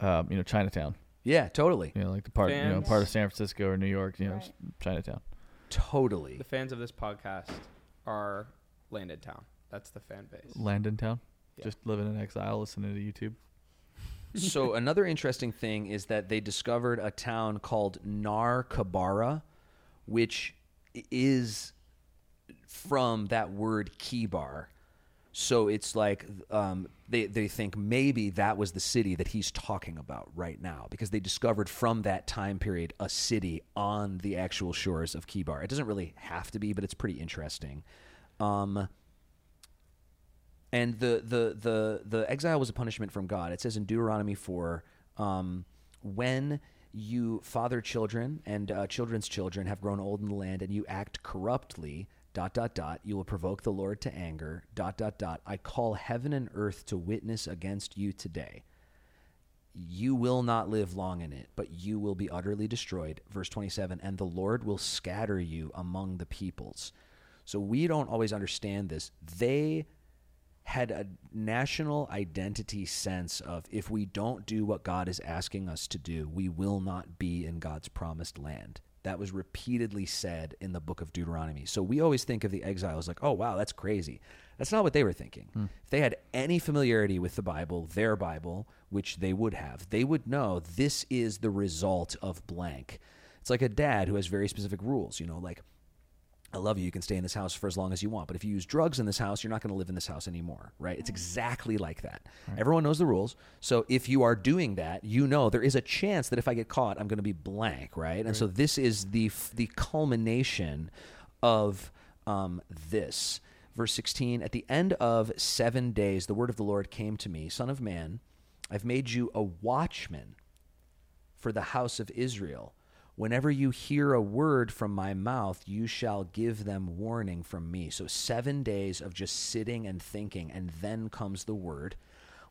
um, you know, Chinatown. yeah, totally, You know, like the part, you know, part of San Francisco or New York. You know, Right. Chinatown. totally. the fans of this podcast are landed town. That's the fan base. Landon Town. Yeah. Just living in exile, listening to YouTube. so another interesting thing is that they discovered a town called Nar Kabara, which is from that word Chebar. So it's like um, they they think maybe that was the city that he's talking about right now because they discovered from that time period a city on the actual shores of Chebar. It doesn't really have to be, but it's pretty interesting. Um, and the the the the exile was a punishment from God. It says in Deuteronomy four, um, when you father children and uh, children's children have grown old in the land, and you act corruptly. Dot dot dot. You will provoke the Lord to anger. Dot dot dot. I call heaven and earth to witness against you today. You will not live long in it, but you will be utterly destroyed. Verse 27 And the Lord will scatter you among the peoples. So we don't always understand this. They had a national identity sense of if we don't do what God is asking us to do, we will not be in God's promised land. That was repeatedly said in the book of Deuteronomy. So we always think of the exiles like, oh, wow, that's crazy. That's not what they were thinking. Hmm. If they had any familiarity with the Bible, their Bible, which they would have, they would know this is the result of blank. It's like a dad who has very specific rules, you know, like I love you. You can stay in this house for as long as you want. But if you use drugs in this house, you're not going to live in this house anymore, right? It's exactly like that. Everyone knows the rules. So if you are doing that, you know there is a chance that if I get caught, I'm going to be blank, right? And so this is the the culmination of um, this. Verse 16 At the end of seven days, the word of the Lord came to me, Son of man, I've made you a watchman for the house of Israel. Whenever you hear a word from my mouth, you shall give them warning from me. So, seven days of just sitting and thinking, and then comes the word.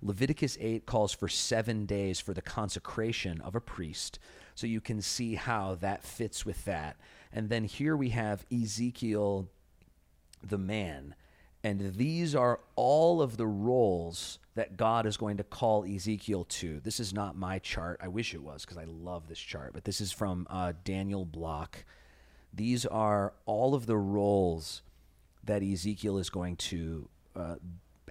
Leviticus 8 calls for seven days for the consecration of a priest. So, you can see how that fits with that. And then here we have Ezekiel the man. And these are all of the roles that God is going to call Ezekiel to. This is not my chart. I wish it was because I love this chart, but this is from uh, Daniel Block. These are all of the roles that Ezekiel is going to uh,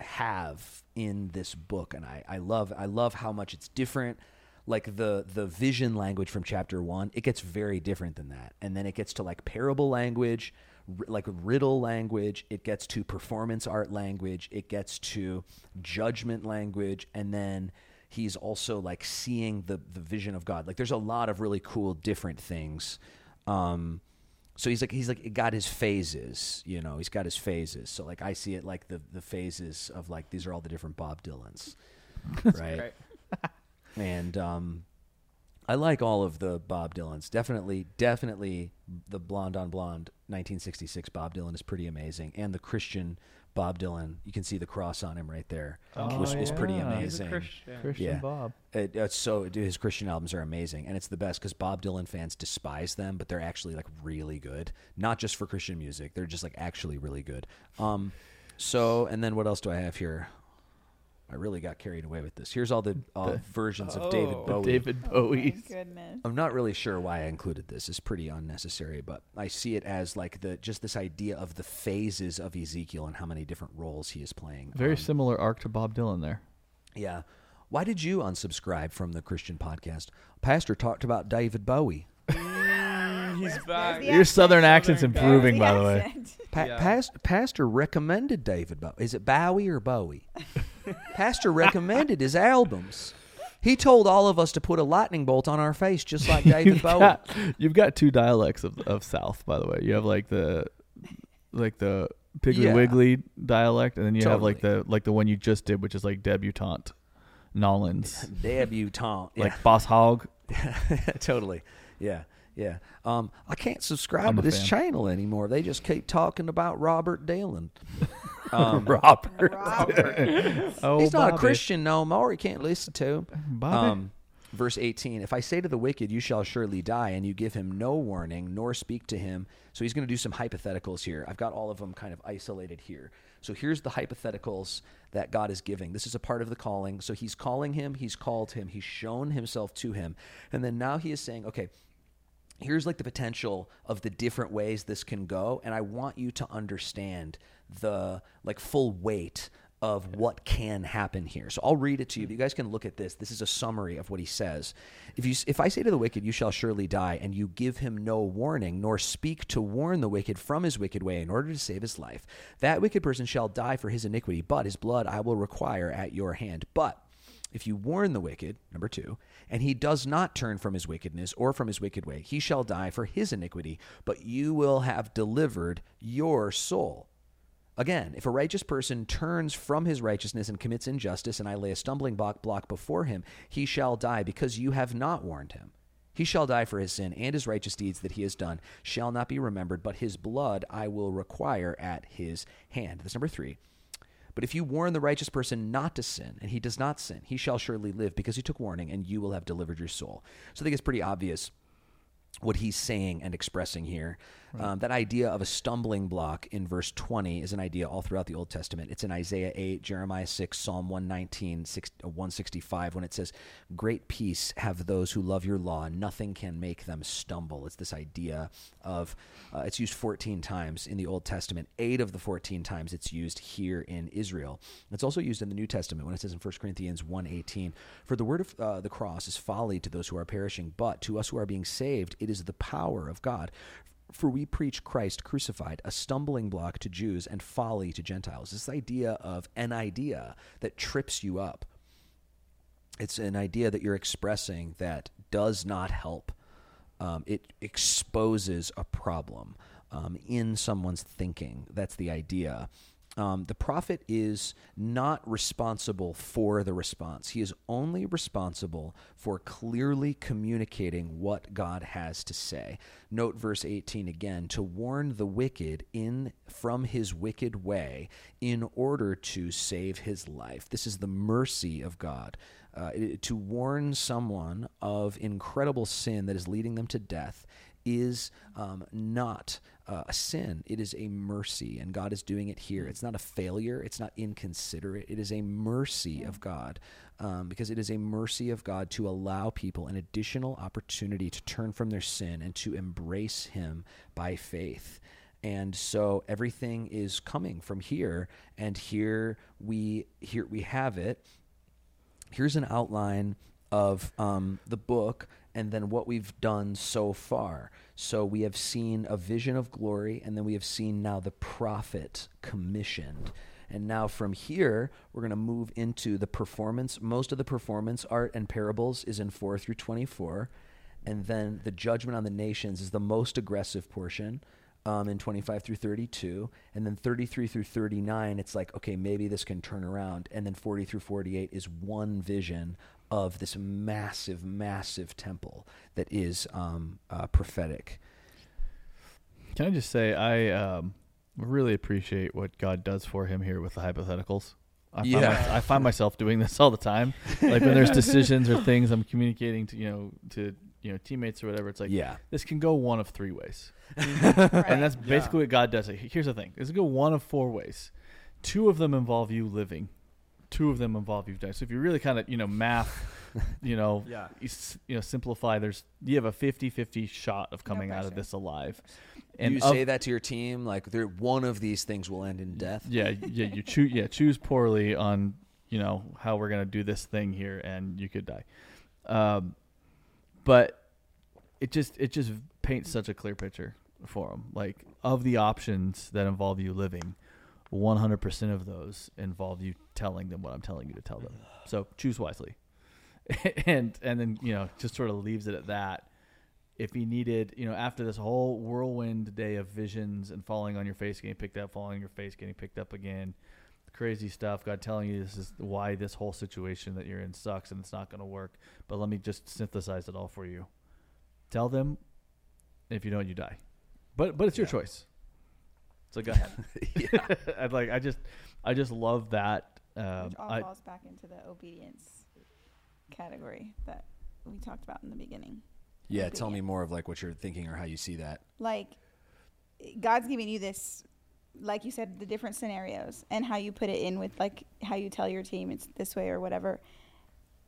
have in this book, and I, I love I love how much it's different. like the the vision language from chapter one, it gets very different than that, and then it gets to like parable language, r- like riddle language. It gets to performance art language. It gets to judgment language, and then he's also like seeing the the vision of God. Like there's a lot of really cool different things. Um, so he's like he's like got his phases, you know. He's got his phases. So like I see it like the the phases of like these are all the different Bob Dylans, right? Right. and um, I like all of the Bob Dylans. Definitely, definitely, the Blonde on Blonde 1966 Bob Dylan is pretty amazing, and the Christian Bob Dylan, you can see the cross on him right there, Oh, was, is pretty yeah. He's a amazing. Christian. Christian Yeah. Bob. It, it's so dude, his Christian albums are amazing, and it's the best because Bob Dylan fans despise them, but they're actually like really good. Not just for Christian music; they're just like actually really good. Um, so and then what else do I have here? I really got carried away with this. Here's all the uh, The- versions of David Oh. Bowie. David Oh Bowie's. goodness. I'm not really sure why I included this. It's pretty unnecessary, but I see it as like the just this idea of the phases of Ezekiel and how many different roles he is playing. Very Um, similar arc to Bob Dylan there. Yeah. Why did you unsubscribe from the Christian podcast? Pastor talked about David Bowie. Mm, he's back. the Your accent. southern accent's Southern improving, The by the way. accent. Pa- Yeah. past- Pastor recommended David Bowie. Is it Bowie or Bowie? Pastor recommended his albums. He told all of us to put a lightning bolt on our face, just like David Bowie. got you've got two dialects of, of South, by the way. You have like the like the Piggly Yeah. Wiggly dialect, and then you have like the like the one you just did, which is like debutante Nolans, Debutante. Yeah. like Boss Hog. totally. Yeah. Yeah. Um, I can't subscribe I'm to this fan. channel anymore. They just keep talking about Robert Dylan. Um, Robert. Robert. Oh, he's not a Christian no more. You can't listen to him. Bobby. Um, verse 18 If I say to the wicked, You shall surely die, and you give him no warning, nor speak to him. So he's going to do some hypotheticals here. I've got all of them kind of isolated here. So here's the hypotheticals that God is giving. This is a part of the calling. So he's calling him, he's called him, he's shown himself to him. And then now he is saying, Okay, here's like the potential of the different ways this can go and i want you to understand the like full weight of what can happen here. So i'll read it to you. If you guys can look at this this is a summary of what he says. If you if i say to the wicked you shall surely die and you give him no warning nor speak to warn the wicked from his wicked way in order to save his life that wicked person shall die for his iniquity but his blood i will require at your hand. But if you warn the wicked, number two, and he does not turn from his wickedness or from his wicked way, he shall die for his iniquity, but you will have delivered your soul. Again, if a righteous person turns from his righteousness and commits injustice, and I lay a stumbling block, before him, he shall die because you have not warned him. He shall die for his sin, and his righteous deeds that he has done shall not be remembered, but his blood I will require at his hand. That's number three. But if you warn the righteous person not to sin, and he does not sin, he shall surely live because he took warning, and you will have delivered your soul. So I think it's pretty obvious what he's saying and expressing here. Um, that idea of a stumbling block in verse 20 is an idea all throughout the Old Testament. It's in Isaiah 8, Jeremiah 6, Psalm 119, 6, uh, 165, when it says, Great peace have those who love your law, nothing can make them stumble. It's this idea of, uh, it's used 14 times in the Old Testament. Eight of the 14 times it's used here in Israel. It's also used in the New Testament when it says in 1 Corinthians 1.18, For the word of uh, the cross is folly to those who are perishing, but to us who are being saved, it is the power of God. For we preach Christ crucified, a stumbling block to Jews and folly to Gentiles. This idea of an idea that trips you up. It's an idea that you're expressing that does not help. Um, it exposes a problem um, in someone's thinking. That's the idea. Um, the prophet is not responsible for the response. He is only responsible for clearly communicating what God has to say. Note verse 18 again to warn the wicked in from his wicked way in order to save his life. This is the mercy of God. Uh, to warn someone of incredible sin that is leading them to death is um, not uh, a sin. It is a mercy, and God is doing it here. It's not a failure. It's not inconsiderate. It is a mercy of God um, because it is a mercy of God to allow people an additional opportunity to turn from their sin and to embrace Him by faith. And so everything is coming from here, and here we here we have it here's an outline of um, the book and then what we've done so far. So we have seen a vision of glory, and then we have seen now the prophet commissioned. And now from here, we're going to move into the performance. Most of the performance art and parables is in 4 through 24. And then the judgment on the nations is the most aggressive portion um, in 25 through 32. And then 33 through 39, it's like, okay, maybe this can turn around. And then 40 through 48 is one vision of this massive, massive temple that is um, uh, prophetic. Can I just say I um, really appreciate what God does for him here with the hypotheticals. I find, Yeah. my- I find myself doing this all the time. Like when there's decisions or things I'm communicating to you know to you know teammates or whatever. It's like yeah. this can go one of three ways, Right. and that's Yeah. basically what God does. Here's the thing: this can go one of four ways. Two of them involve you living. Two of them involve you've dying. So if you really kind of you know math, you know Yeah. you, s- you know simplify there's you have a 50-50 shot of coming out of this alive And you of- say that to your team, like they're, one of these things will end in death. yeah yeah you choose yeah choose poorly on you know how we're gonna do this thing here and you could die um but it just it just paints such a clear picture for them like of the options that involve you living 100% of those involve you telling them what i'm telling you to tell them. So choose wisely. And and then you know just sort of leaves it at that. If he needed you know after this whole whirlwind day of visions and falling on your face getting picked up falling on your face getting picked up again crazy stuff god telling you this is why this whole situation that you're in sucks and it's not going to work but let me just synthesize it all for you. Tell them if you don't you die. But but it's your Yeah. choice so go ahead yeah. I'd like i just i just love that um, Which all I, falls back into the obedience category that we talked about in the beginning. Yeah. Tell me more of like what you're thinking or how you see that. Like, God's giving you this, like you said, the different scenarios and how you put it in with like how you tell your team it's this way or whatever.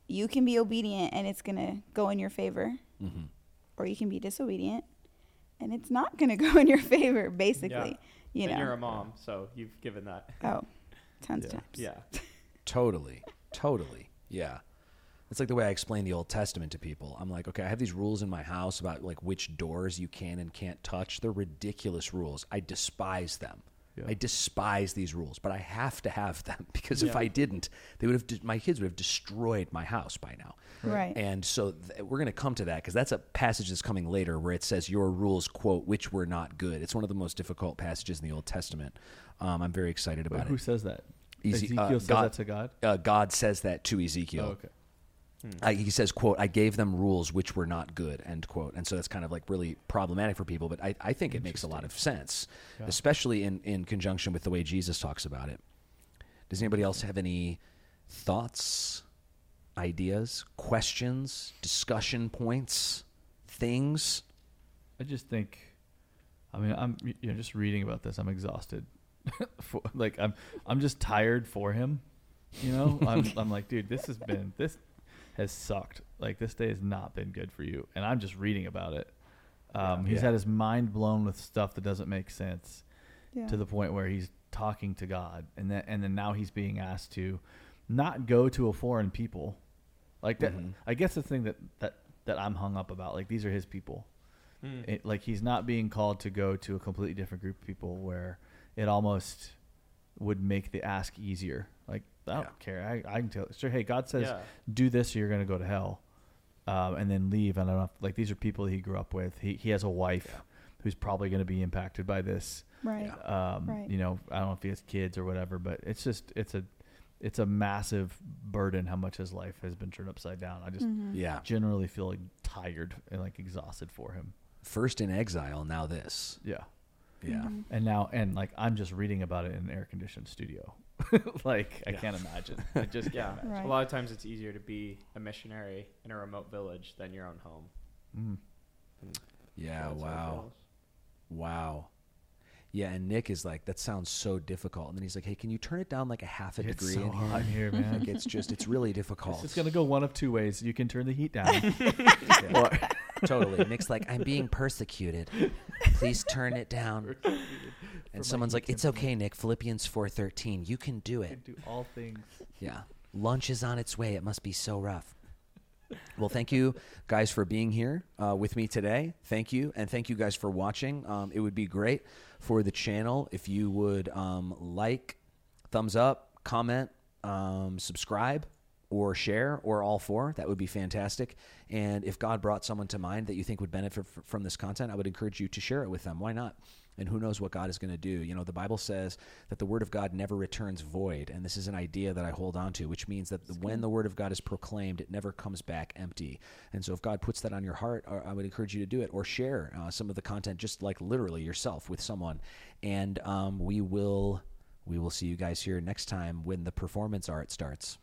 You can be obedient and it's gonna go in your favor, hmm or you can be disobedient and it's not gonna go in your favor. Basically, you and know. you're a mom, so you've given that. oh, tons Yeah. of times. Yeah. Totally. Totally. Yeah. It's like the way I explain the Old Testament to people. I'm like, okay, I have these rules in my house about like which doors you can and can't touch. They're ridiculous rules. I despise them. Yeah. I despise these rules, but I have to have them because if Yeah. I didn't, they would have de- my kids would have destroyed my house by now. Right. And so th- we're going to come to that because that's a passage that's coming later where it says your rules quote which were not good. It's one of the most difficult passages in the Old Testament. Um, I'm very excited Wait, about who it. says that Eze- ezekiel uh, says God- that to god Uh, God says that to Ezekiel. oh, okay Uh, he says, "quote I gave them rules which were not good." End quote. And so that's kind of like really problematic for people, but I, I think it makes a lot of sense, Yeah. especially in in conjunction with the way Jesus talks about it. Does anybody else have any thoughts, ideas, questions, discussion points, things? I just think, I mean, I'm you know just reading about this, I'm exhausted. for, like I'm I'm just tired for him. You know, I'm I'm like, dude, this has been this has sucked. Like this day has not been good for you, and I'm just reading about it. Um, he's Yeah. had his mind blown with stuff that doesn't make sense Yeah. to the point where he's talking to God, and then and then now he's being asked to not go to a foreign people, like that. Mhm. I guess the thing that that that I'm hung up about, like these are his people. Mm. It, like he's not being called to go to a completely different group of people where it almost would make the ask easier. Like I don't Yeah. care. I, I can tell. Sure, hey, God says yeah. do this or you're going to go to hell, um, and then leave. And I don't know. Like these are people he grew up with. He he has a wife Yeah. who's probably going to be impacted by this. right. Um, Right. You know, I don't know if he has kids or whatever, but it's just it's a it's a massive burden how much his life has been turned upside down. I just Mhm. Yeah, generally feel like tired and like exhausted for him. first in exile, now this. Yeah. Yeah, Mhm. And now, and like, I'm just reading about it in an air conditioned studio. like, I can't imagine. I just can't Yeah. imagine. Right. A lot of times it's easier to be a missionary in a remote village than your own home. Mm. Yeah. that's Wow. Wow. Yeah, and Nick is like, that sounds so difficult. And then he's like, hey, can you turn it down like a half a It's degree so in here? hot here, man. Like, it's just, it's really difficult. It's going to go one of two ways. You can turn the heat down. Yeah, or, totally. Nick's like, I'm being persecuted. Please turn it down. And someone's like, it's okay, Nick. Philippians 4.13. You can do you it. can do all things. Yeah. Lunch is on its way. It must be so rough. Well, thank you guys for being here uh, with me today. Thank you. And thank you guys for watching. Um, it would be great for the channel if you would um, like, thumbs up, comment, um, subscribe, or share, or all four. That would be fantastic. And if God brought someone to mind that you think would benefit f- from this content, I would encourage you to share it with them. Why not? And who knows what God is going to do. You know, the Bible says that the word of God never returns void, and this is an idea that I hold on to, which means that the, when the word of God is proclaimed, it never comes back empty. And so, if God puts that on your heart, I would encourage you to do it, or share uh, some of the content, just like literally yourself, with someone, and um, we will we will see you guys here next time when the performance art starts.